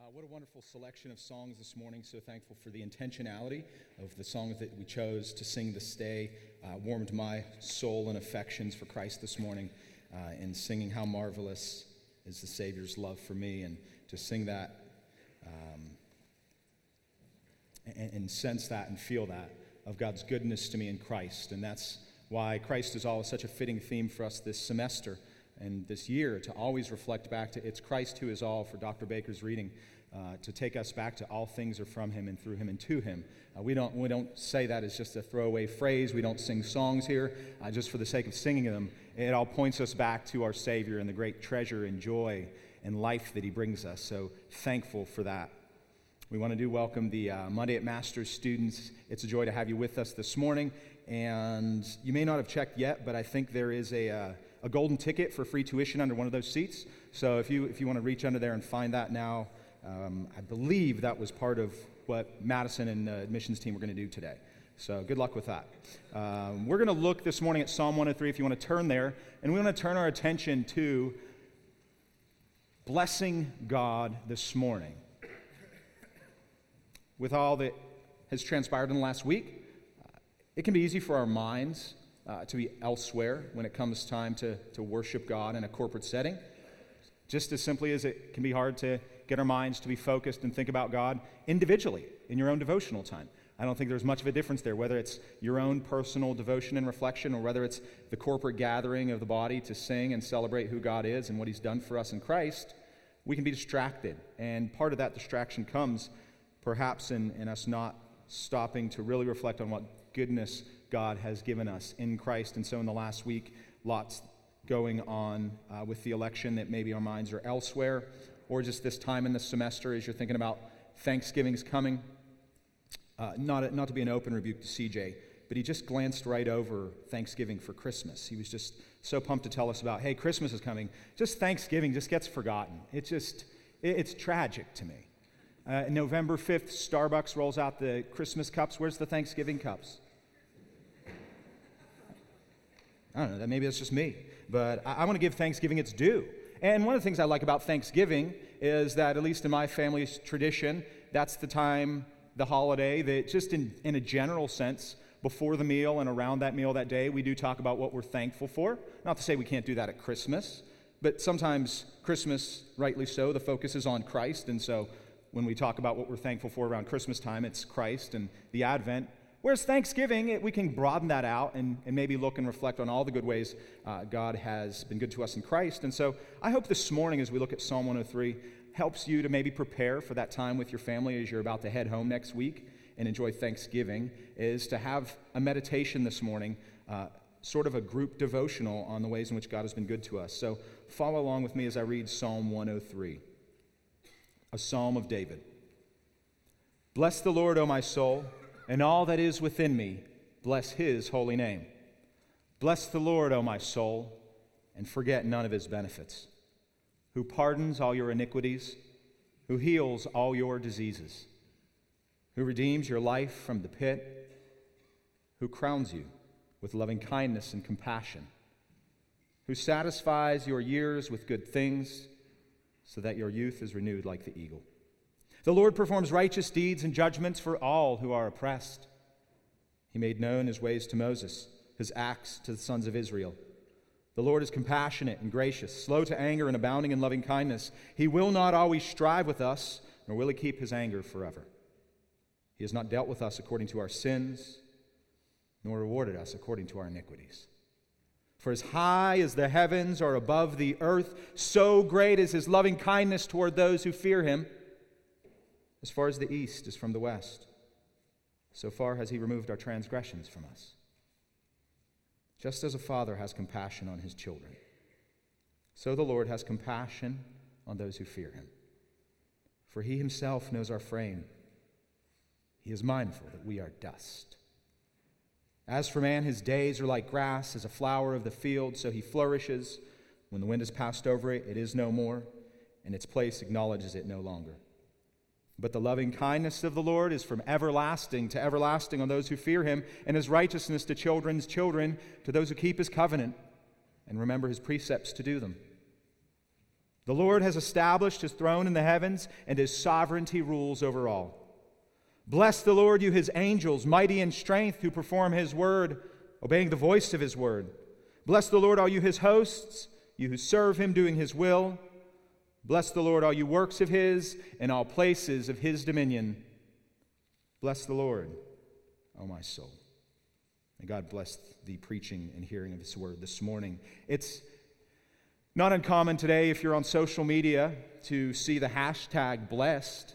Uh, what a wonderful selection of songs this morning. So thankful for the intentionality of the songs that we chose to sing this day. Uh, warmed my soul and affections for Christ this morning uh, in singing How Marvelous is the Savior's Love for Me, and to sing that um, and, and sense that and feel that of God's goodness to me in Christ. And that's why Christ is always such a fitting theme for us this semester and this year to always reflect back to it's Christ who is all for Dr. Baker's reading. Uh, to take us back to all things are from him and through him and to him. Uh, we, don't, we don't say that as just a throwaway phrase. We don't sing songs here uh, just for the sake of singing them. It all points us back to our Savior and the great treasure and joy and life that he brings us. So thankful for that. We want to do welcome the uh, Monday at Masters students. It's a joy to have you with us this morning. And you may not have checked yet, but I think there is a uh, a golden ticket for free tuition under one of those seats. So if you, if you want to reach under there and find that now, um, I believe that was part of what Madison and the admissions team were going to do today. So good luck with that. Um, we're going to look this morning at Psalm 103 if you want to turn there. And we want to turn our attention to blessing God this morning. With all that has transpired in the last week, uh, it can be easy for our minds uh, to be elsewhere when it comes time to, to worship God in a corporate setting. Just as simply as it can be hard to get our minds to be focused and think about God individually in your own devotional time. I don't think there's much of a difference there, whether it's your own personal devotion and reflection or whether it's the corporate gathering of the body to sing and celebrate who God is and what He's done for us in Christ. We can be distracted. And part of that distraction comes perhaps in, in us not stopping to really reflect on what goodness God has given us in Christ. And so in the last week, lots going on uh, with the election that maybe our minds are elsewhere, or just this time in the semester as you're thinking about Thanksgiving's coming. Uh, not, not to be an open rebuke to CJ, but he just glanced right over Thanksgiving for Christmas. He was just so pumped to tell us about, hey, Christmas is coming. Just Thanksgiving just gets forgotten. It's just, it, it's tragic to me. Uh, November 5th, Starbucks rolls out the Christmas cups. Where's the Thanksgiving cups? I don't know, maybe that's just me. But I, I want to give Thanksgiving its due. And one of the things I like about Thanksgiving is that, at least in my family's tradition, that's the time, the holiday, that just in, in a general sense, before the meal and around that meal that day, we do talk about what we're thankful for. Not to say we can't do that at Christmas, but sometimes Christmas, rightly so, the focus is on Christ. And so when we talk about what we're thankful for around Christmas time, it's Christ and the Advent. Whereas Thanksgiving, it, we can broaden that out and, and, maybe look and reflect on all the good ways uh, God has been good to us in Christ. And so I hope this morning, as we look at Psalm 103, helps you to maybe prepare for that time with your family as you're about to head home next week and enjoy Thanksgiving, is to have a meditation this morning, uh, sort of a group devotional on the ways in which God has been good to us. So follow along with me as I read Psalm 103, a psalm of David. Bless the Lord, O my soul and all that is within me, bless his holy name. Bless the Lord, O my soul, and forget none of his benefits, who pardons all your iniquities, who heals all your diseases, who redeems your life from the pit, who crowns you with loving kindness and compassion, who satisfies your years with good things, so that your youth is renewed like the eagle. The Lord performs righteous deeds and judgments for all who are oppressed. He made known his ways to Moses, his acts to the sons of Israel. The Lord is compassionate and gracious, slow to anger and abounding in loving kindness. He will not always strive with us, nor will he keep his anger forever. He has not dealt with us according to our sins, nor rewarded us according to our iniquities. For as high as the heavens are above the earth, so great is his loving kindness toward those who fear him. As far as the east is from the west, so far has he removed our transgressions from us. Just as a father has compassion on his children, so the Lord has compassion on those who fear him. For he himself knows our frame. He is mindful that we are dust. As for man, his days are like grass, as a flower of the field, so he flourishes. When the wind has passed over it, it is no more, and its place acknowledges it no longer. But the loving kindness of the Lord is from everlasting to everlasting on those who fear him, and his righteousness to children's children, to those who keep his covenant and remember his precepts to do them. The Lord has established his throne in the heavens, and his sovereignty rules over all. Bless the Lord, you his angels, mighty in strength, who perform his word, obeying the voice of his word. Bless the Lord, all you his hosts, you who serve him, doing his will. Bless the Lord, all you works of his, and all places of his dominion. Bless the Lord, O my soul. May God bless the preaching and hearing of his word this morning. It's not uncommon today, if you're on social media, to see the hashtag blessed.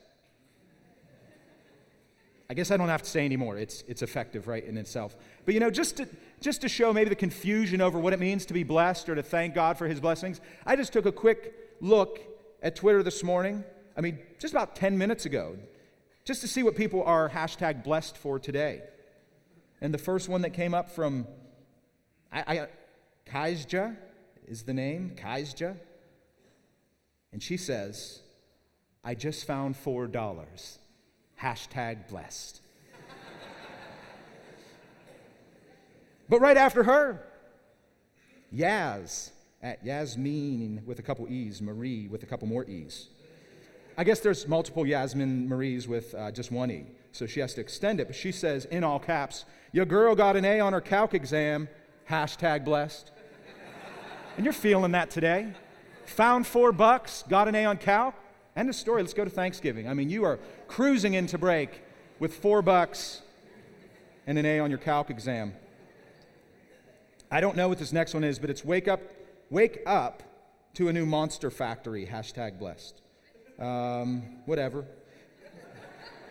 I guess I don't have to say anymore. It's, it's effective, right, in itself. But you know, just to, just to show maybe the confusion over what it means to be blessed or to thank God for his blessings, I just took a quick look at Twitter this morning. I mean, just about 10 minutes ago, just to see what people are hashtag blessed for today. And the first one that came up from I, I, Kaizja, is the name, Kaizja. And she says, I just found $4. Hashtag blessed. but right after her, Yaz, at Yasmin with a couple E's, Marie with a couple more E's. I guess there's multiple Yasmin Maries with uh, just one E, so she has to extend it. But she says in all caps, Your girl got an A on her calc exam, hashtag blessed. And you're feeling that today. Found four bucks, got an A on calc. End of story. Let's go to Thanksgiving. I mean, you are cruising into break with four bucks and an A on your calc exam. I don't know what this next one is, but it's wake up, wake up to a new monster factory. Hashtag blessed. Um, whatever.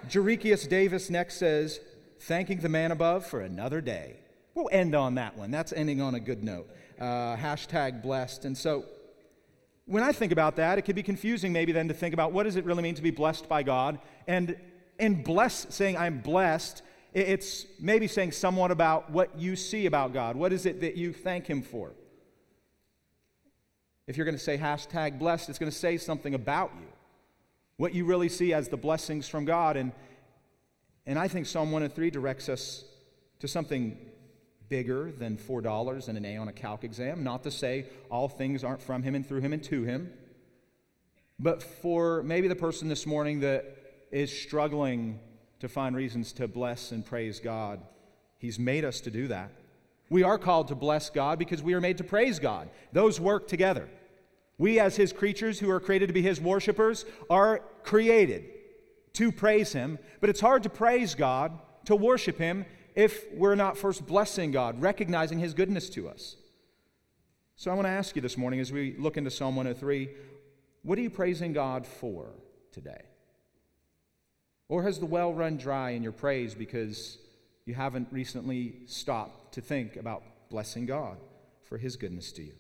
Jerichius Davis next says, thanking the man above for another day. We'll end on that one. That's ending on a good note uh, hashtag blessed. And so when I think about that, it could be confusing maybe then to think about what does it really mean to be blessed by God? And and bless, saying I'm blessed, it's maybe saying somewhat about what you see about God. What is it that you thank Him for? If you're going to say hashtag blessed, it's going to say something about you, what you really see as the blessings from God. And, and I think Psalm 103 directs us to something bigger than $4 and an A on a calc exam. Not to say all things aren't from Him and through Him and to Him. But for maybe the person this morning that is struggling to find reasons to bless and praise God, He's made us to do that. We are called to bless God because we are made to praise God. Those work together. We, as His creatures who are created to be His worshipers, are created to praise Him. But it's hard to praise God, to worship Him, if we're not first blessing God, recognizing His goodness to us. So I want to ask you this morning as we look into Psalm 103 what are you praising God for today? Or has the well run dry in your praise because you haven't recently stopped to think about blessing God for His goodness to you?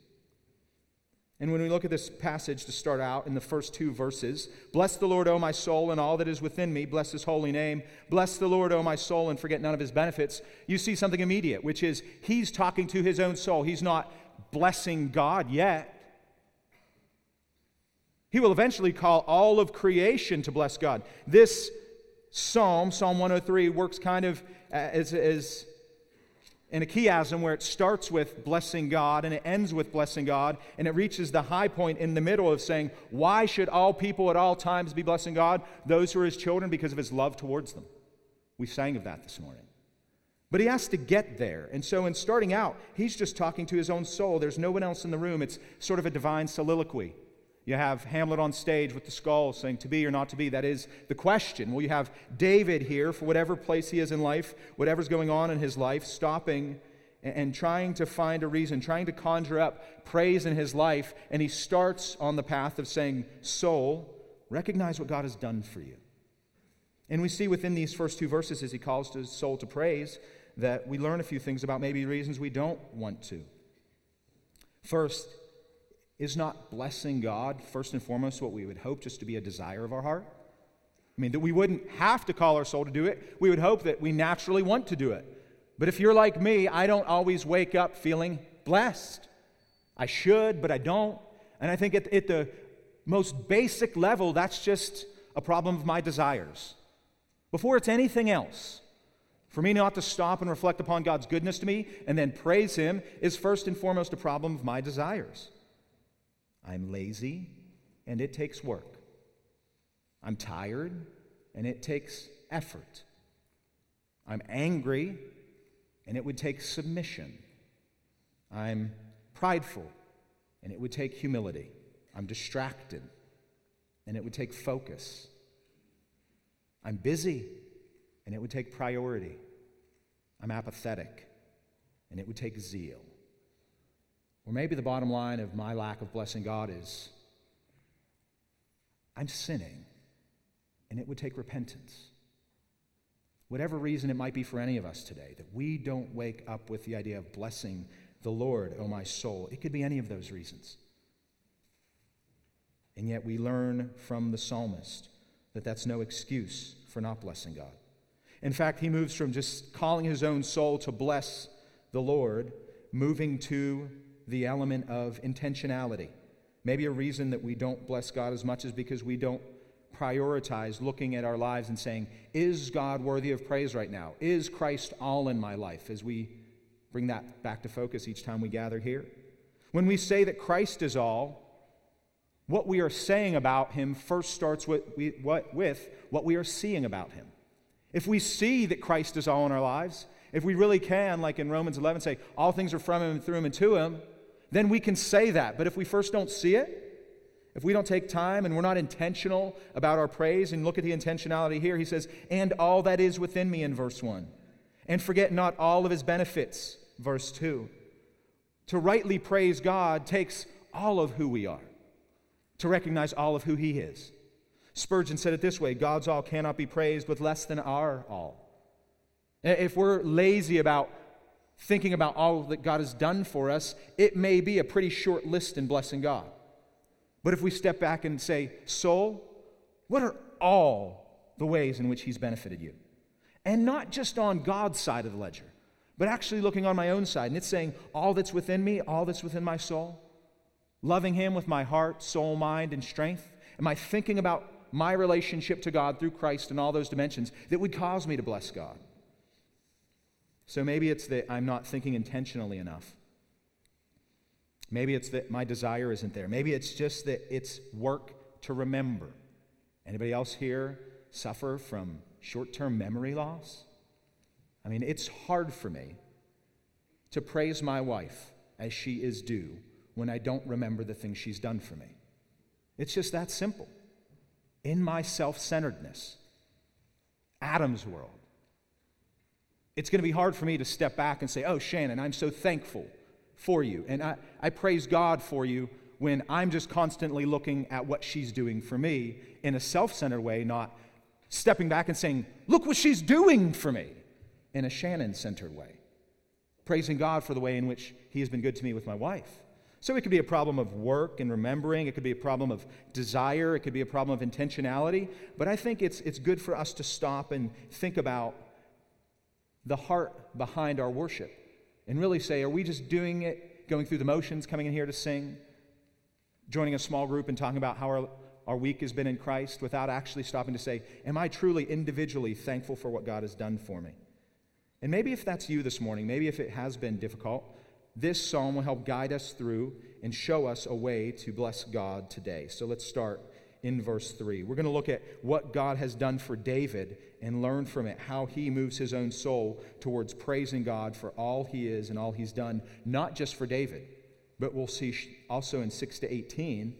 And when we look at this passage to start out in the first two verses, bless the Lord, O my soul, and all that is within me. Bless his holy name. Bless the Lord, O my soul, and forget none of his benefits. You see something immediate, which is he's talking to his own soul. He's not blessing God yet. He will eventually call all of creation to bless God. This psalm, Psalm 103, works kind of uh, as, as in a chiasm where it starts with blessing God and it ends with blessing God, and it reaches the high point in the middle of saying, Why should all people at all times be blessing God? Those who are his children, because of his love towards them. We sang of that this morning. But he has to get there. And so, in starting out, he's just talking to his own soul. There's no one else in the room. It's sort of a divine soliloquy. You have Hamlet on stage with the skull saying, To be or not to be. That is the question. Well, you have David here for whatever place he is in life, whatever's going on in his life, stopping and trying to find a reason, trying to conjure up praise in his life. And he starts on the path of saying, Soul, recognize what God has done for you. And we see within these first two verses, as he calls his soul to praise, that we learn a few things about maybe reasons we don't want to. First, is not blessing God, first and foremost, what we would hope just to be a desire of our heart? I mean, that we wouldn't have to call our soul to do it. We would hope that we naturally want to do it. But if you're like me, I don't always wake up feeling blessed. I should, but I don't. And I think at, at the most basic level, that's just a problem of my desires. Before it's anything else, for me not to stop and reflect upon God's goodness to me and then praise Him is first and foremost a problem of my desires. I'm lazy. and it takes work. I'm tired, and it takes effort. I'm angry, and it would take submission. I'm prideful, and it would take humility. I'm distracted, and it would take focus. I'm busy, and it would take priority. I'm apathetic, and it would take zeal. Or maybe the bottom line of my lack of blessing God is I'm sinning, and it would take repentance. Whatever reason it might be for any of us today, that we don't wake up with the idea of blessing the Lord, O oh my soul. It could be any of those reasons. And yet we learn from the psalmist that that's no excuse for not blessing God. In fact, he moves from just calling his own soul to bless the Lord, moving to the element of intentionality. Maybe a reason that we don't bless God as much is because we don't prioritize looking at our lives and saying, Is God worthy of praise right now? Is Christ all in my life? As we bring that back to focus each time we gather here. When we say that Christ is all, what we are saying about him first starts with, what, with what we are seeing about him. If we see that Christ is all in our lives, if we really can, like in Romans 11, say, all things are from him and through him and to him, then we can say that. But if we first don't see it, if we don't take time and we're not intentional about our praise, and look at the intentionality here, he says, and all that is within me in verse 1. And forget not all of his benefits, verse 2. To rightly praise God takes all of who we are, to recognize all of who he is. Spurgeon said it this way God's all cannot be praised with less than our all. If we're lazy about thinking about all that God has done for us, it may be a pretty short list in blessing God. But if we step back and say, Soul, what are all the ways in which He's benefited you? And not just on God's side of the ledger, but actually looking on my own side. And it's saying, All that's within me, all that's within my soul, loving Him with my heart, soul, mind, and strength. Am I thinking about my relationship to God through Christ and all those dimensions that would cause me to bless God? So maybe it's that I'm not thinking intentionally enough. Maybe it's that my desire isn't there. Maybe it's just that it's work to remember. Anybody else here suffer from short-term memory loss? I mean, it's hard for me to praise my wife as she is due when I don't remember the things she's done for me. It's just that simple. In my self centeredness, Adam's world, it's going to be hard for me to step back and say, Oh, Shannon, I'm so thankful for you. And I, I praise God for you when I'm just constantly looking at what she's doing for me in a self centered way, not stepping back and saying, Look what she's doing for me in a Shannon centered way. Praising God for the way in which He has been good to me with my wife. So it could be a problem of work and remembering. It could be a problem of desire. It could be a problem of intentionality. But I think it's, it's good for us to stop and think about the heart behind our worship and really say, are we just doing it, going through the motions, coming in here to sing, joining a small group and talking about how our, our week has been in Christ without actually stopping to say, am I truly individually thankful for what God has done for me? And maybe if that's you this morning, maybe if it has been difficult, this psalm will help guide us through and show us a way to bless God today. So let's start in verse 3. We're going to look at what God has done for David and learn from it how he moves his own soul towards praising God for all he is and all he's done, not just for David, but we'll see also in 6 to 18,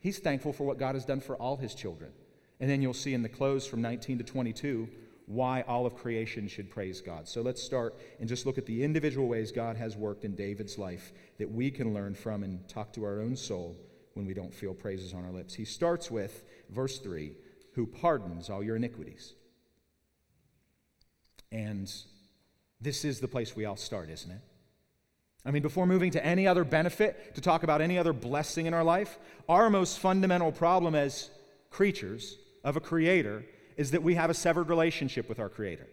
he's thankful for what God has done for all his children. And then you'll see in the close from 19 to 22 why all of creation should praise God. So let's start and just look at the individual ways God has worked in David's life that we can learn from and talk to our own soul when we don't feel praises on our lips. He starts with verse 3 who pardons all your iniquities. And this is the place we all start, isn't it? I mean, before moving to any other benefit, to talk about any other blessing in our life, our most fundamental problem as creatures of a creator is that we have a severed relationship with our creator.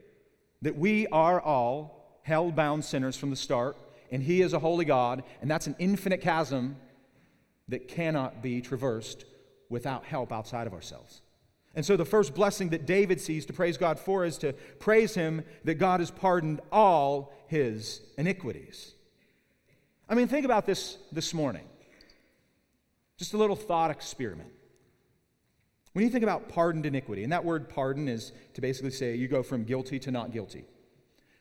That we are all hell bound sinners from the start, and he is a holy God, and that's an infinite chasm that cannot be traversed without help outside of ourselves. And so, the first blessing that David sees to praise God for is to praise him that God has pardoned all his iniquities. I mean, think about this this morning. Just a little thought experiment. When you think about pardoned iniquity, and that word pardon is to basically say you go from guilty to not guilty.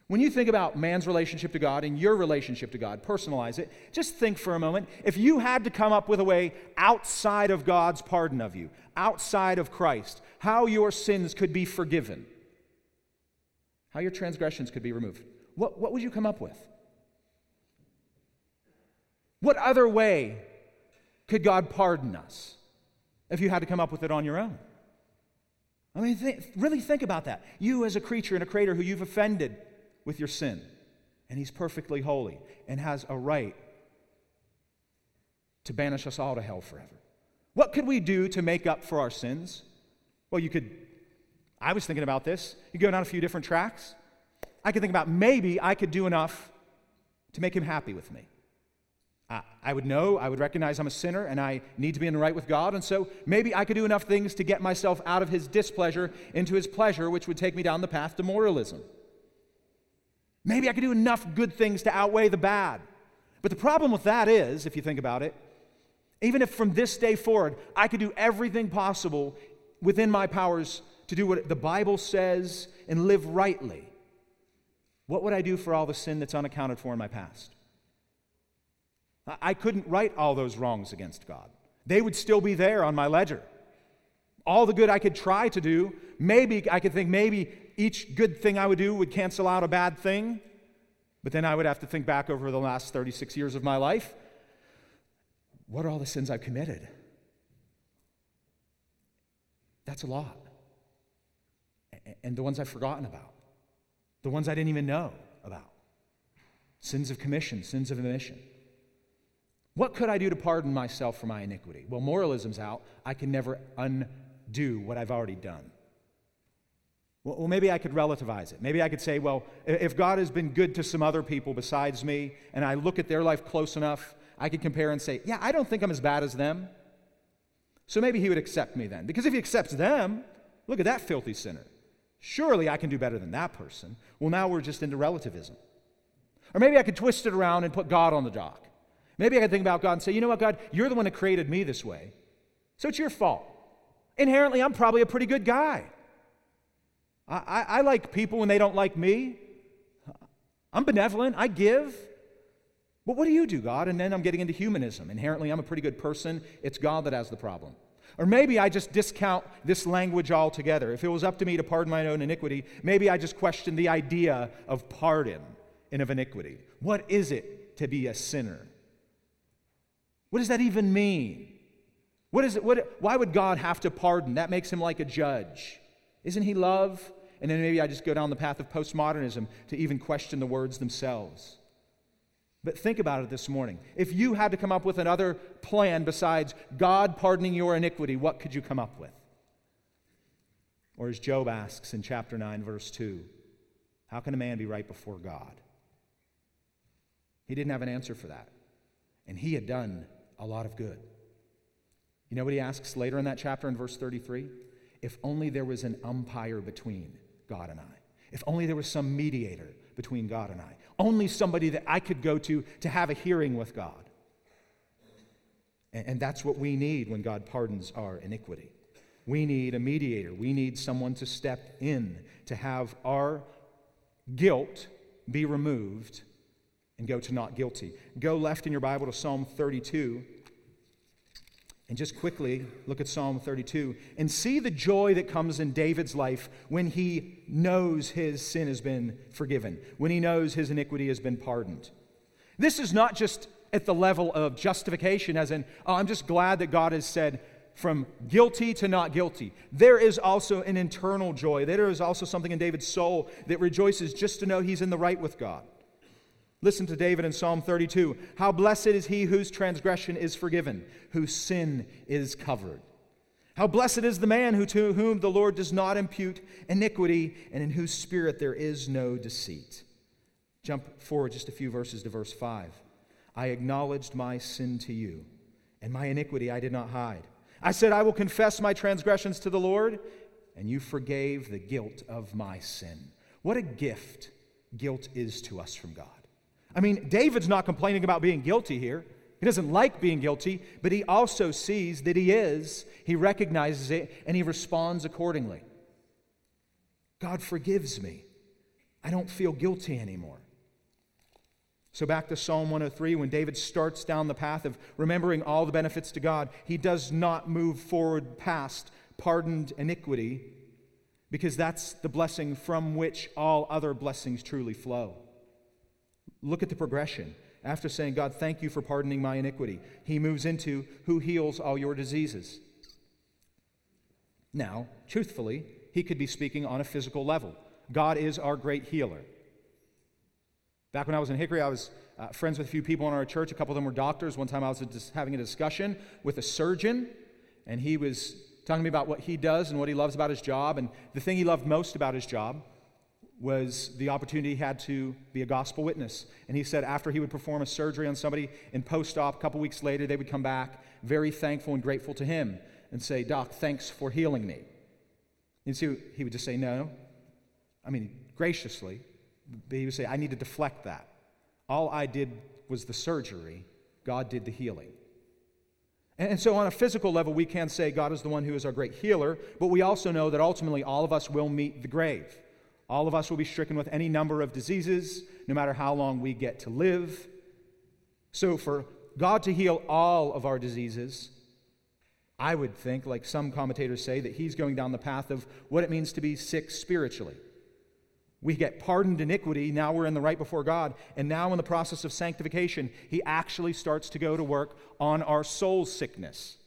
When you think about man's relationship to God and your relationship to God, personalize it. Just think for a moment. If you had to come up with a way outside of God's pardon of you, outside of Christ, how your sins could be forgiven, how your transgressions could be removed, what, what would you come up with? What other way could God pardon us if you had to come up with it on your own? I mean, th- really think about that. You, as a creature and a creator who you've offended with your sin, and He's perfectly holy and has a right to banish us all to hell forever. What could we do to make up for our sins? Well, you could, I was thinking about this. You go down a few different tracks. I could think about maybe I could do enough to make Him happy with me. I would know, I would recognize I'm a sinner and I need to be in the right with God. And so maybe I could do enough things to get myself out of his displeasure into his pleasure, which would take me down the path to moralism. Maybe I could do enough good things to outweigh the bad. But the problem with that is, if you think about it, even if from this day forward I could do everything possible within my powers to do what the Bible says and live rightly, what would I do for all the sin that's unaccounted for in my past? I couldn't write all those wrongs against God. They would still be there on my ledger. All the good I could try to do, maybe I could think maybe each good thing I would do would cancel out a bad thing, but then I would have to think back over the last 36 years of my life. What are all the sins I've committed? That's a lot. And the ones I've forgotten about, the ones I didn't even know about. Sins of commission, sins of omission. What could I do to pardon myself for my iniquity? Well, moralism's out. I can never undo what I've already done. Well, maybe I could relativize it. Maybe I could say, well, if God has been good to some other people besides me, and I look at their life close enough, I could compare and say, yeah, I don't think I'm as bad as them. So maybe he would accept me then. Because if he accepts them, look at that filthy sinner. Surely I can do better than that person. Well, now we're just into relativism. Or maybe I could twist it around and put God on the dock. Maybe I could think about God and say, you know what, God, you're the one that created me this way. So it's your fault. Inherently, I'm probably a pretty good guy. I, I, like people when they don't like me. I'm benevolent. I give. But what do you do, God? And then I'm getting into humanism. Inherently, I'm a pretty good person. It's God that has the problem. Or maybe I just discount this language altogether. If it was up to me to pardon my own iniquity, maybe I just question the idea of pardon and of iniquity. What is it to be a sinner? What does that even mean? What is it, what, why would God have to pardon? That makes him like a judge. Isn't he love? And then maybe I just go down the path of postmodernism to even question the words themselves. But think about it this morning. If you had to come up with another plan besides God pardoning your iniquity, what could you come up with? Or as Job asks in chapter 9, verse 2, how can a man be right before God? He didn't have an answer for that. And he had done a lot of good. You know what he asks later in that chapter in verse 33? If only there was an umpire between God and I. If only there was some mediator between God and I. Only somebody that I could go to to have a hearing with God. And, and that's what we need when God pardons our iniquity. We need a mediator. We need someone to step in to have our guilt be removed and go to not guilty. Go left in your Bible to Psalm 32. And just quickly look at Psalm 32 and see the joy that comes in David's life when he knows his sin has been forgiven, when he knows his iniquity has been pardoned. This is not just at the level of justification, as in, oh, I'm just glad that God has said from guilty to not guilty. There is also an internal joy. There is also something in David's soul that rejoices just to know he's in the right with God. Listen to David in Psalm 32. How blessed is he whose transgression is forgiven, whose sin is covered. How blessed is the man who, to whom the Lord does not impute iniquity, and in whose spirit there is no deceit. Jump forward just a few verses to verse 5. I acknowledged my sin to you, and my iniquity I did not hide. I said, I will confess my transgressions to the Lord, and you forgave the guilt of my sin. What a gift guilt is to us from God. I mean, David's not complaining about being guilty here. He doesn't like being guilty, but he also sees that he is. He recognizes it and he responds accordingly. God forgives me. I don't feel guilty anymore. So, back to Psalm 103, when David starts down the path of remembering all the benefits to God, he does not move forward past pardoned iniquity because that's the blessing from which all other blessings truly flow. Look at the progression. After saying, God, thank you for pardoning my iniquity, he moves into who heals all your diseases. Now, truthfully, he could be speaking on a physical level. God is our great healer. Back when I was in Hickory, I was uh, friends with a few people in our church. A couple of them were doctors. One time I was just having a discussion with a surgeon, and he was talking to me about what he does and what he loves about his job. And the thing he loved most about his job was the opportunity he had to be a gospel witness. And he said after he would perform a surgery on somebody in post op, a couple weeks later, they would come back very thankful and grateful to him and say, Doc, thanks for healing me. And so he would just say, No. I mean, graciously, but he would say, I need to deflect that. All I did was the surgery, God did the healing. And so, on a physical level, we can say God is the one who is our great healer, but we also know that ultimately all of us will meet the grave. All of us will be stricken with any number of diseases, no matter how long we get to live. So, for God to heal all of our diseases, I would think, like some commentators say, that He's going down the path of what it means to be sick spiritually. We get pardoned iniquity. Now we're in the right before God. And now, in the process of sanctification, He actually starts to go to work on our soul sickness.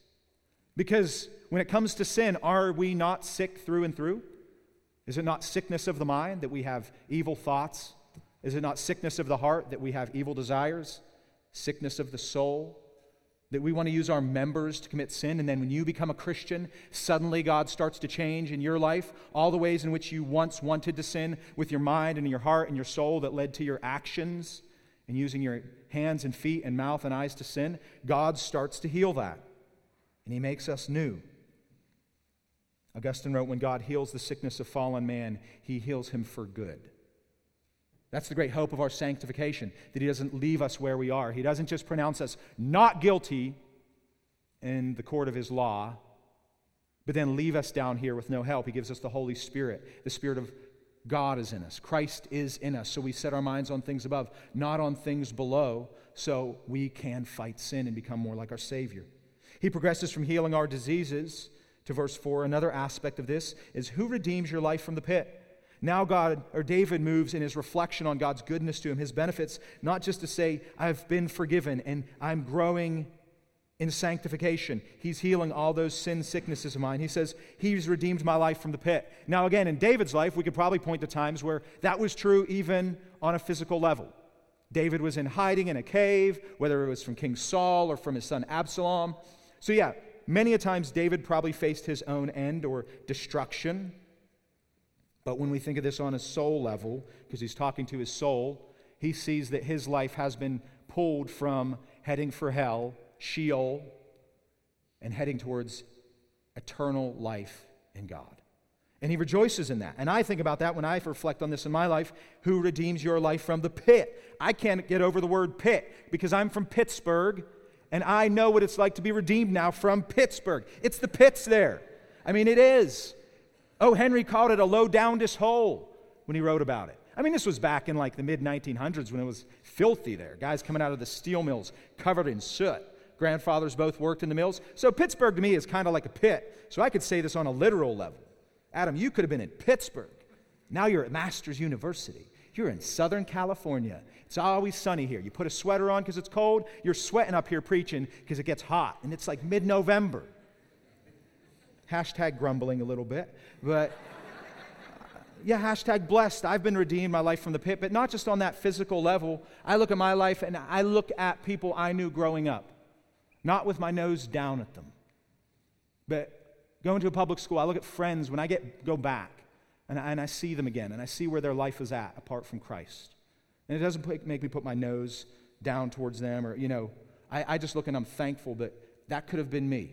Because when it comes to sin, are we not sick through and through? Is it not sickness of the mind that we have evil thoughts? Is it not sickness of the heart that we have evil desires? Sickness of the soul? That we want to use our members to commit sin, and then when you become a Christian, suddenly God starts to change in your life all the ways in which you once wanted to sin with your mind and your heart and your soul that led to your actions and using your hands and feet and mouth and eyes to sin. God starts to heal that, and He makes us new. Augustine wrote, When God heals the sickness of fallen man, He heals him for good. That's the great hope of our sanctification, that He doesn't leave us where we are. He doesn't just pronounce us not guilty in the court of His law, but then leave us down here with no help. He gives us the Holy Spirit. The Spirit of God is in us, Christ is in us. So we set our minds on things above, not on things below, so we can fight sin and become more like our Savior. He progresses from healing our diseases to verse 4. Another aspect of this is who redeems your life from the pit? Now, God, or David moves in his reflection on God's goodness to him, his benefits, not just to say, I've been forgiven and I'm growing in sanctification. He's healing all those sin sicknesses of mine. He says, He's redeemed my life from the pit. Now, again, in David's life, we could probably point to times where that was true even on a physical level. David was in hiding in a cave, whether it was from King Saul or from his son Absalom. So, yeah, many a times David probably faced his own end or destruction. But when we think of this on a soul level, because he's talking to his soul, he sees that his life has been pulled from heading for hell, Sheol, and heading towards eternal life in God. And he rejoices in that. And I think about that when I reflect on this in my life who redeems your life from the pit? I can't get over the word pit because I'm from Pittsburgh and I know what it's like to be redeemed now from Pittsburgh. It's the pits there. I mean, it is. Oh, Henry called it a low downest hole when he wrote about it. I mean, this was back in like the mid 1900s when it was filthy there. Guys coming out of the steel mills covered in soot. Grandfathers both worked in the mills. So Pittsburgh to me is kind of like a pit. So I could say this on a literal level. Adam, you could have been in Pittsburgh. Now you're at Masters University. You're in Southern California. It's always sunny here. You put a sweater on because it's cold. You're sweating up here preaching because it gets hot. And it's like mid November. Hashtag grumbling a little bit. But yeah, hashtag blessed. I've been redeemed, my life from the pit, but not just on that physical level. I look at my life and I look at people I knew growing up, not with my nose down at them, but going to a public school. I look at friends when I get go back and I, and I see them again and I see where their life is at apart from Christ. And it doesn't make me put my nose down towards them or, you know, I, I just look and I'm thankful that that could have been me.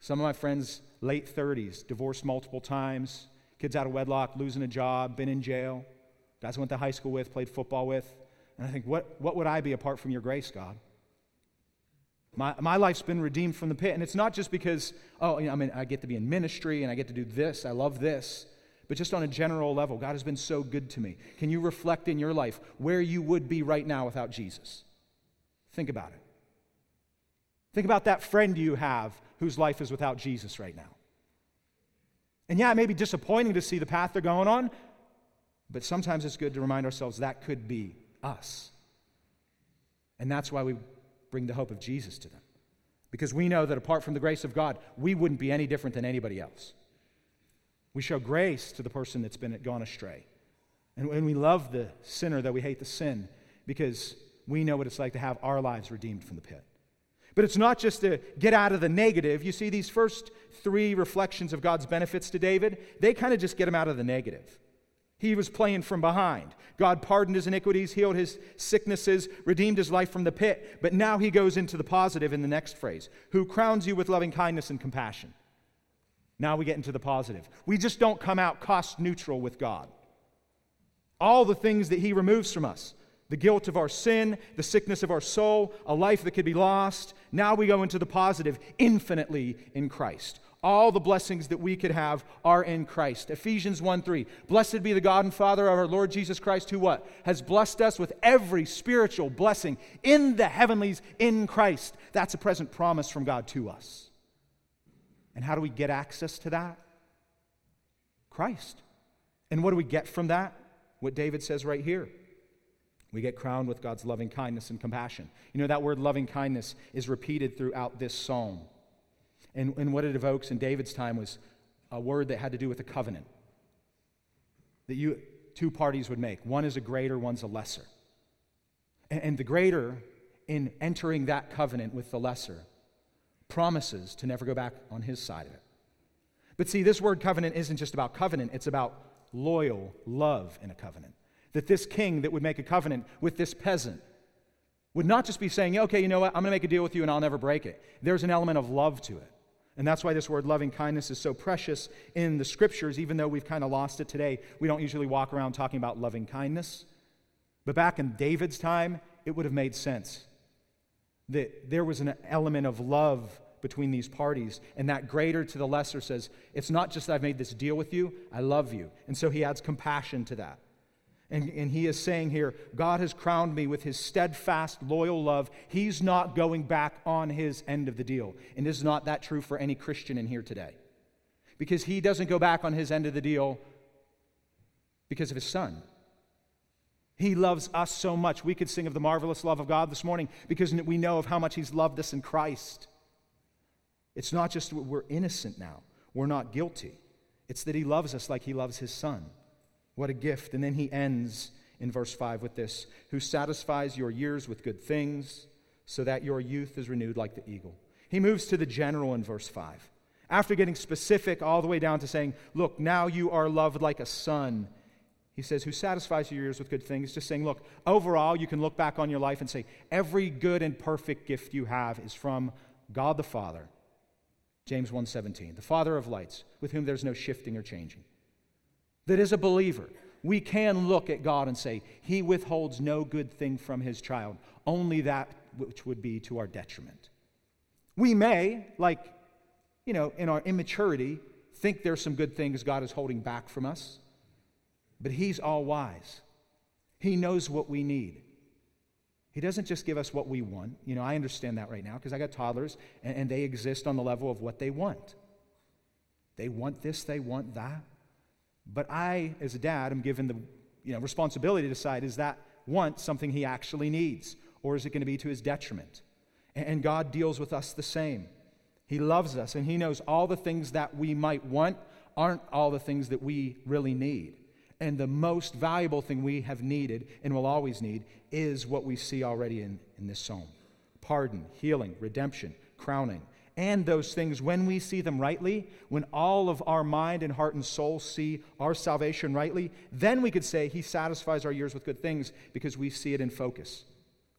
Some of my friends late 30s, divorced multiple times, kids out of wedlock, losing a job, been in jail, guys I went to high school with, played football with. And I think, what, what would I be apart from your grace, God? My, my life's been redeemed from the pit. And it's not just because, oh, you know, I mean, I get to be in ministry and I get to do this, I love this, but just on a general level, God has been so good to me. Can you reflect in your life where you would be right now without Jesus? Think about it. Think about that friend you have whose life is without Jesus right now. And yeah, it may be disappointing to see the path they're going on, but sometimes it's good to remind ourselves that could be us. And that's why we bring the hope of Jesus to them. Because we know that apart from the grace of God, we wouldn't be any different than anybody else. We show grace to the person that's been gone astray. And, and we love the sinner, that we hate the sin, because we know what it's like to have our lives redeemed from the pit. But it's not just to get out of the negative. You see, these first three reflections of God's benefits to David, they kind of just get him out of the negative. He was playing from behind. God pardoned his iniquities, healed his sicknesses, redeemed his life from the pit. But now he goes into the positive in the next phrase who crowns you with loving kindness and compassion. Now we get into the positive. We just don't come out cost neutral with God. All the things that he removes from us the guilt of our sin, the sickness of our soul, a life that could be lost. Now we go into the positive, infinitely in Christ. All the blessings that we could have are in Christ. Ephesians 1 3. Blessed be the God and Father of our Lord Jesus Christ, who what? Has blessed us with every spiritual blessing in the heavenlies in Christ. That's a present promise from God to us. And how do we get access to that? Christ. And what do we get from that? What David says right here. We get crowned with God's loving kindness and compassion. You know, that word loving kindness is repeated throughout this psalm. And, and what it evokes in David's time was a word that had to do with a covenant that you, two parties would make. One is a greater, one's a lesser. And, and the greater, in entering that covenant with the lesser, promises to never go back on his side of it. But see, this word covenant isn't just about covenant, it's about loyal love in a covenant. That this king that would make a covenant with this peasant would not just be saying, okay, you know what, I'm going to make a deal with you and I'll never break it. There's an element of love to it. And that's why this word loving kindness is so precious in the scriptures, even though we've kind of lost it today. We don't usually walk around talking about loving kindness. But back in David's time, it would have made sense that there was an element of love between these parties. And that greater to the lesser says, it's not just that I've made this deal with you, I love you. And so he adds compassion to that. And, and he is saying here, God has crowned me with his steadfast, loyal love. He's not going back on his end of the deal. And is not that true for any Christian in here today? Because he doesn't go back on his end of the deal because of his son. He loves us so much. We could sing of the marvelous love of God this morning because we know of how much he's loved us in Christ. It's not just we're innocent now, we're not guilty. It's that he loves us like he loves his son. What a gift. And then he ends in verse 5 with this Who satisfies your years with good things, so that your youth is renewed like the eagle. He moves to the general in verse 5. After getting specific all the way down to saying, Look, now you are loved like a son. He says, Who satisfies your years with good things? Just saying, Look, overall, you can look back on your life and say, Every good and perfect gift you have is from God the Father. James 1:17, the Father of lights, with whom there's no shifting or changing that as a believer, we can look at God and say, He withholds no good thing from His child, only that which would be to our detriment. We may, like, you know, in our immaturity, think there's some good things God is holding back from us, but He's all wise. He knows what we need. He doesn't just give us what we want. You know, I understand that right now because I got toddlers and, and they exist on the level of what they want. They want this, they want that. But I, as a dad, am given the you know, responsibility to decide is that want something he actually needs, or is it going to be to his detriment? And God deals with us the same. He loves us, and He knows all the things that we might want aren't all the things that we really need. And the most valuable thing we have needed and will always need is what we see already in, in this psalm pardon, healing, redemption, crowning and those things, when we see them rightly, when all of our mind and heart and soul see our salvation rightly, then we could say He satisfies our years with good things because we see it in focus.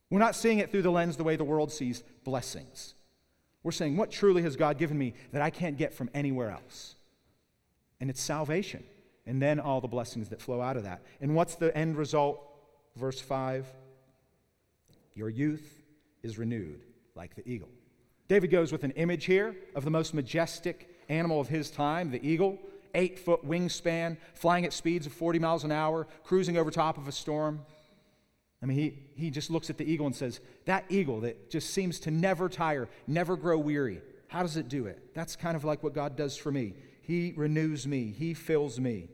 We're not seeing it through the lens the way the world sees blessings. We're saying, What truly has God given me that I can't get from anywhere else? And it's salvation. And then all the blessings that flow out of that. And what's the end result? Verse 5 Your youth is renewed like the eagle. David goes with an image here of the most majestic animal of his time, the eagle, eight foot wingspan, flying at speeds of 40 miles an hour, cruising over top of a storm. I mean, he, he just looks at the eagle and says, That eagle that just seems to never tire, never grow weary, how does it do it? That's kind of like what God does for me. He renews me, He fills me.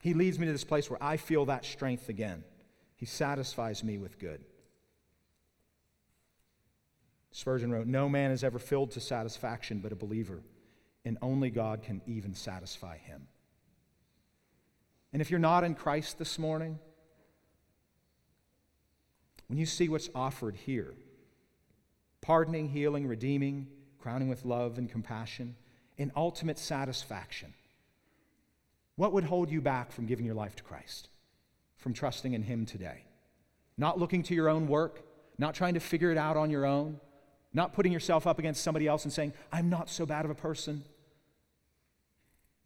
He leads me to this place where I feel that strength again. He satisfies me with good. Spurgeon wrote, No man is ever filled to satisfaction but a believer, and only God can even satisfy him. And if you're not in Christ this morning, when you see what's offered here pardoning, healing, redeeming, crowning with love and compassion, and ultimate satisfaction what would hold you back from giving your life to Christ, from trusting in Him today? Not looking to your own work, not trying to figure it out on your own, not putting yourself up against somebody else and saying, I'm not so bad of a person.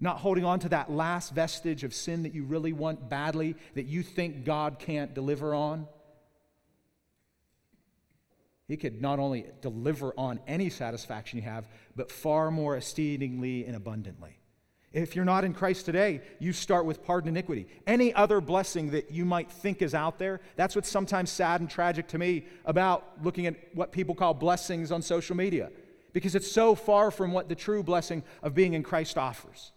Not holding on to that last vestige of sin that you really want badly, that you think God can't deliver on. He could not only deliver on any satisfaction you have, but far more exceedingly and abundantly. If you're not in Christ today, you start with pardon iniquity. Any other blessing that you might think is out there, that's what's sometimes sad and tragic to me about looking at what people call blessings on social media, because it's so far from what the true blessing of being in Christ offers.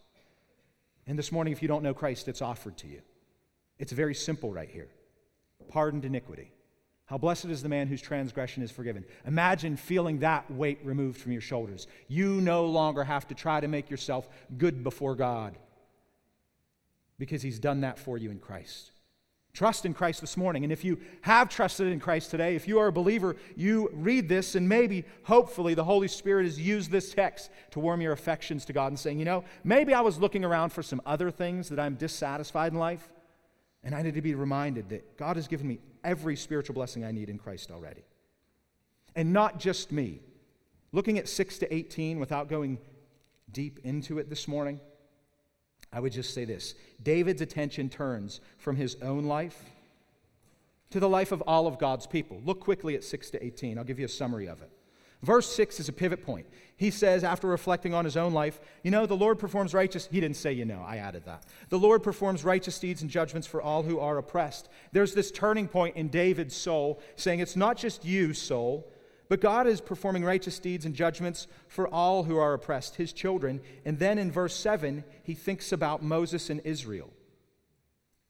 And this morning, if you don't know Christ, it's offered to you. It's very simple right here pardoned iniquity. How blessed is the man whose transgression is forgiven. Imagine feeling that weight removed from your shoulders. You no longer have to try to make yourself good before God because he's done that for you in Christ. Trust in Christ this morning. And if you have trusted in Christ today, if you are a believer, you read this and maybe, hopefully, the Holy Spirit has used this text to warm your affections to God and saying, you know, maybe I was looking around for some other things that I'm dissatisfied in life. And I need to be reminded that God has given me every spiritual blessing I need in Christ already. And not just me. Looking at 6 to 18 without going deep into it this morning, I would just say this David's attention turns from his own life to the life of all of God's people. Look quickly at 6 to 18. I'll give you a summary of it. Verse 6 is a pivot point. He says, after reflecting on his own life, You know, the Lord performs righteous. He didn't say, You know, I added that. The Lord performs righteous deeds and judgments for all who are oppressed. There's this turning point in David's soul saying, It's not just you, soul, but God is performing righteous deeds and judgments for all who are oppressed, his children. And then in verse 7, he thinks about Moses and Israel.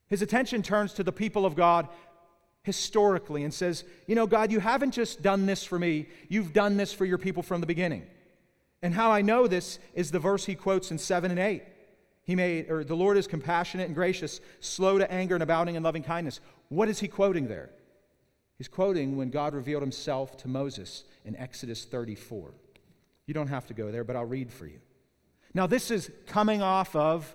His attention turns to the people of God historically and says, You know, God, you haven't just done this for me, you've done this for your people from the beginning. And how I know this is the verse he quotes in 7 and 8. He made, or the Lord is compassionate and gracious, slow to anger and abounding in loving kindness. What is he quoting there? He's quoting when God revealed himself to Moses in Exodus 34. You don't have to go there, but I'll read for you. Now, this is coming off of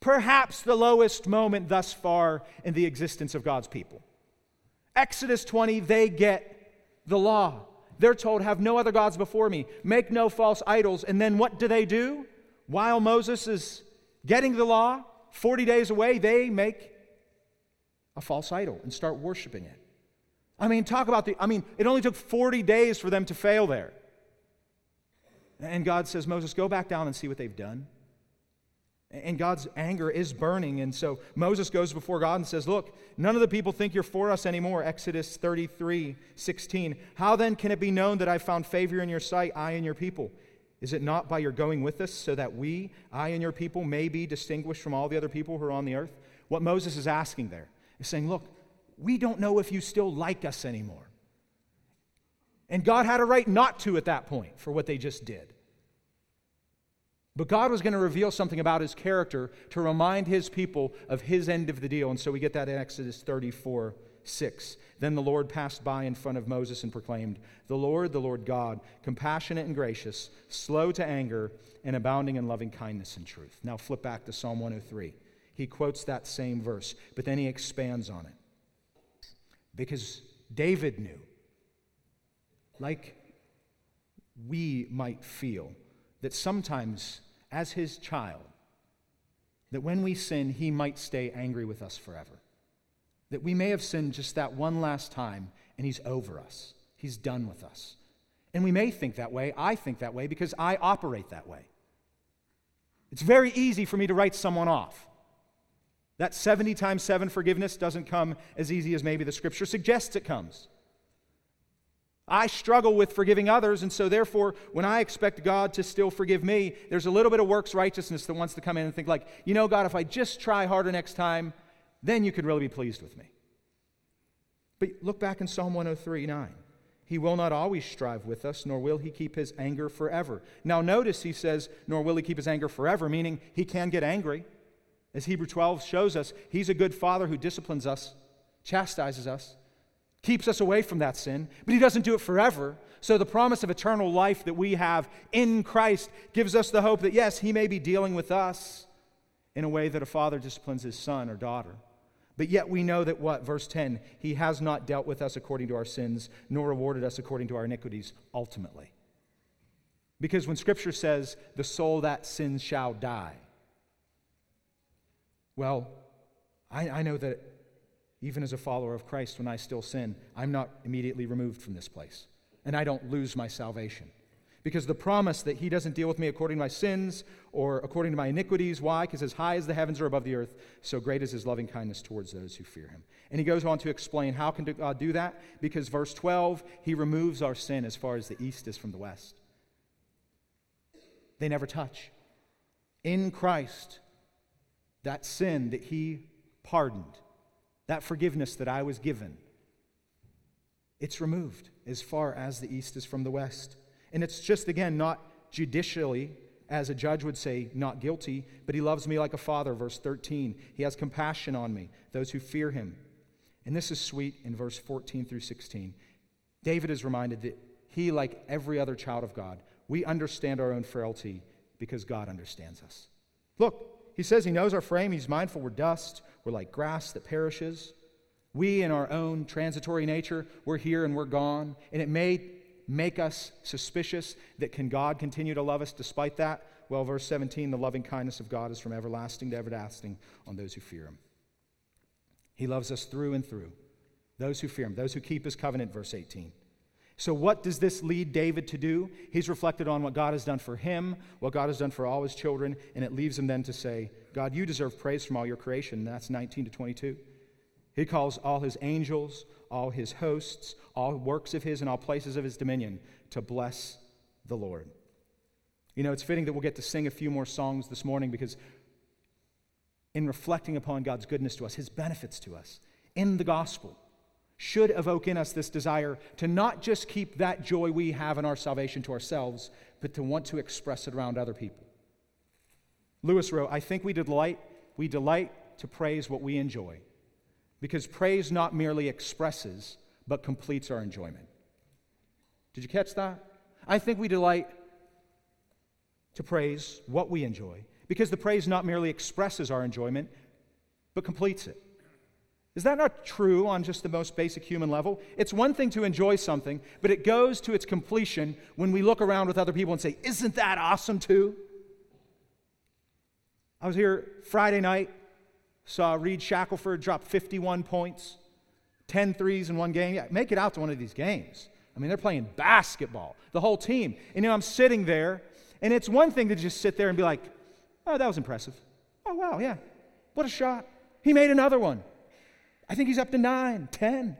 perhaps the lowest moment thus far in the existence of God's people. Exodus 20, they get the law. They're told, Have no other gods before me, make no false idols. And then what do they do? While Moses is getting the law, 40 days away, they make a false idol and start worshiping it. I mean, talk about the, I mean, it only took 40 days for them to fail there. And God says, Moses, go back down and see what they've done. And God's anger is burning. And so Moses goes before God and says, Look, none of the people think you're for us anymore. Exodus 33 16. How then can it be known that I found favor in your sight, I and your people? Is it not by your going with us, so that we, I and your people, may be distinguished from all the other people who are on the earth? What Moses is asking there is saying, Look, we don't know if you still like us anymore. And God had a right not to at that point for what they just did. But God was going to reveal something about his character to remind his people of his end of the deal. And so we get that in Exodus 34 6. Then the Lord passed by in front of Moses and proclaimed, The Lord, the Lord God, compassionate and gracious, slow to anger, and abounding in loving kindness and truth. Now flip back to Psalm 103. He quotes that same verse, but then he expands on it. Because David knew, like we might feel, that sometimes as his child, that when we sin, he might stay angry with us forever. That we may have sinned just that one last time and he's over us, he's done with us. And we may think that way. I think that way because I operate that way. It's very easy for me to write someone off. That 70 times 7 forgiveness doesn't come as easy as maybe the scripture suggests it comes. I struggle with forgiving others, and so therefore, when I expect God to still forgive me, there's a little bit of works righteousness that wants to come in and think, like, you know, God, if I just try harder next time, then you could really be pleased with me. But look back in Psalm 103 9. He will not always strive with us, nor will he keep his anger forever. Now, notice he says, nor will he keep his anger forever, meaning he can get angry. As Hebrew 12 shows us, he's a good father who disciplines us, chastises us, keeps us away from that sin, but he doesn't do it forever. So, the promise of eternal life that we have in Christ gives us the hope that, yes, he may be dealing with us in a way that a father disciplines his son or daughter. But yet we know that what? Verse 10 He has not dealt with us according to our sins, nor rewarded us according to our iniquities, ultimately. Because when Scripture says, the soul that sins shall die, well, I, I know that even as a follower of Christ, when I still sin, I'm not immediately removed from this place, and I don't lose my salvation. Because the promise that he doesn't deal with me according to my sins or according to my iniquities. Why? Because as high as the heavens are above the earth, so great is his loving kindness towards those who fear him. And he goes on to explain how can God do that? Because verse 12, he removes our sin as far as the east is from the west. They never touch. In Christ, that sin that he pardoned, that forgiveness that I was given, it's removed as far as the east is from the west. And it's just, again, not judicially, as a judge would say, not guilty, but he loves me like a father, verse 13. He has compassion on me, those who fear him. And this is sweet in verse 14 through 16. David is reminded that he, like every other child of God, we understand our own frailty because God understands us. Look, he says he knows our frame. He's mindful we're dust. We're like grass that perishes. We, in our own transitory nature, we're here and we're gone. And it may make us suspicious that can God continue to love us despite that? Well, verse 17, the loving kindness of God is from everlasting to everlasting on those who fear him. He loves us through and through. Those who fear him, those who keep his covenant, verse 18. So, what does this lead David to do? He's reflected on what God has done for him, what God has done for all his children, and it leaves him then to say, God, you deserve praise from all your creation. That's 19 to 22. He calls all his angels, all his hosts, all works of his, and all places of his dominion to bless the Lord. You know, it's fitting that we'll get to sing a few more songs this morning because in reflecting upon God's goodness to us, his benefits to us in the gospel, should evoke in us this desire to not just keep that joy we have in our salvation to ourselves, but to want to express it around other people. Lewis wrote, I think we delight, we delight to praise what we enjoy because praise not merely expresses, but completes our enjoyment. Did you catch that? I think we delight to praise what we enjoy because the praise not merely expresses our enjoyment, but completes it. Is that not true on just the most basic human level? It's one thing to enjoy something, but it goes to its completion when we look around with other people and say, Isn't that awesome too? I was here Friday night Saw Reed Shackelford drop 51 points, 10 threes in one game. Yeah, make it out to one of these games. I mean, they're playing basketball, the whole team. And you know, I'm sitting there, and it's one thing to just sit there and be like, oh, that was impressive. Oh, wow, yeah. What a shot. He made another one. I think he's up to nine, ten.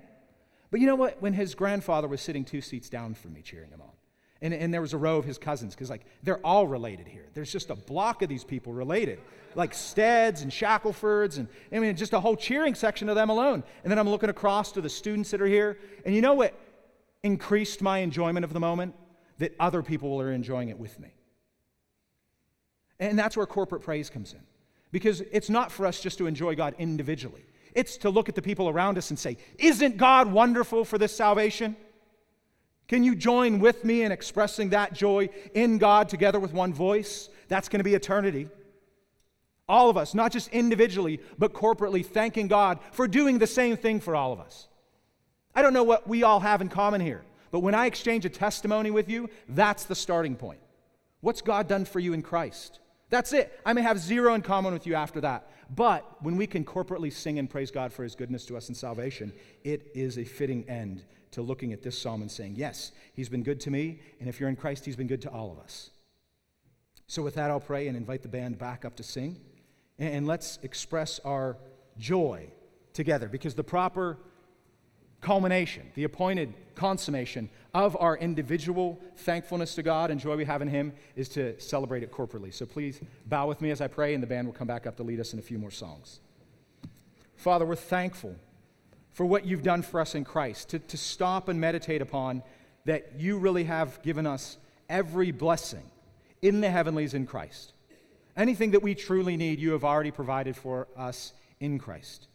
But you know what? When his grandfather was sitting two seats down from me cheering him on, and, and there was a row of his cousins, because like they're all related here. There's just a block of these people related like Steads and Shackelfords, and I mean, just a whole cheering section of them alone. And then I'm looking across to the students that are here. And you know what increased my enjoyment of the moment? That other people are enjoying it with me. And that's where corporate praise comes in. Because it's not for us just to enjoy God individually, it's to look at the people around us and say, Isn't God wonderful for this salvation? Can you join with me in expressing that joy in God together with one voice? That's going to be eternity. All of us, not just individually, but corporately, thanking God for doing the same thing for all of us. I don't know what we all have in common here, but when I exchange a testimony with you, that's the starting point. What's God done for you in Christ? That's it. I may have zero in common with you after that. But when we can corporately sing and praise God for his goodness to us in salvation, it is a fitting end to looking at this psalm and saying, Yes, he's been good to me, and if you're in Christ, he's been good to all of us. So, with that, I'll pray and invite the band back up to sing. And let's express our joy together because the proper culmination, the appointed consummation of our individual thankfulness to God and joy we have in Him is to celebrate it corporately. So please bow with me as I pray, and the band will come back up to lead us in a few more songs. Father, we're thankful for what you've done for us in Christ, to, to stop and meditate upon that you really have given us every blessing in the heavenlies in Christ. Anything that we truly need, you have already provided for us in Christ.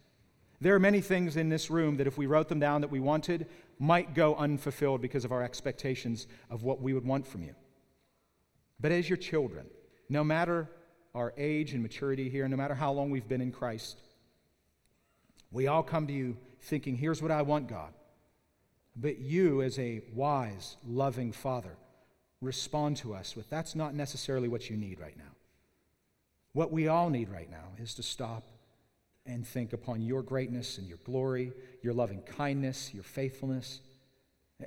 There are many things in this room that, if we wrote them down that we wanted, might go unfulfilled because of our expectations of what we would want from you. But as your children, no matter our age and maturity here, no matter how long we've been in Christ, we all come to you thinking, here's what I want, God. But you, as a wise, loving Father, respond to us with that's not necessarily what you need right now. What we all need right now is to stop and think upon your greatness and your glory, your loving kindness, your faithfulness,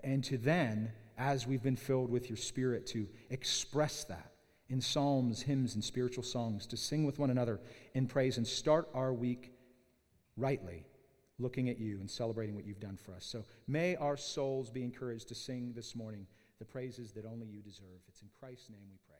and to then, as we've been filled with your Spirit, to express that in psalms, hymns, and spiritual songs, to sing with one another in praise and start our week rightly, looking at you and celebrating what you've done for us. So may our souls be encouraged to sing this morning the praises that only you deserve. It's in Christ's name we pray.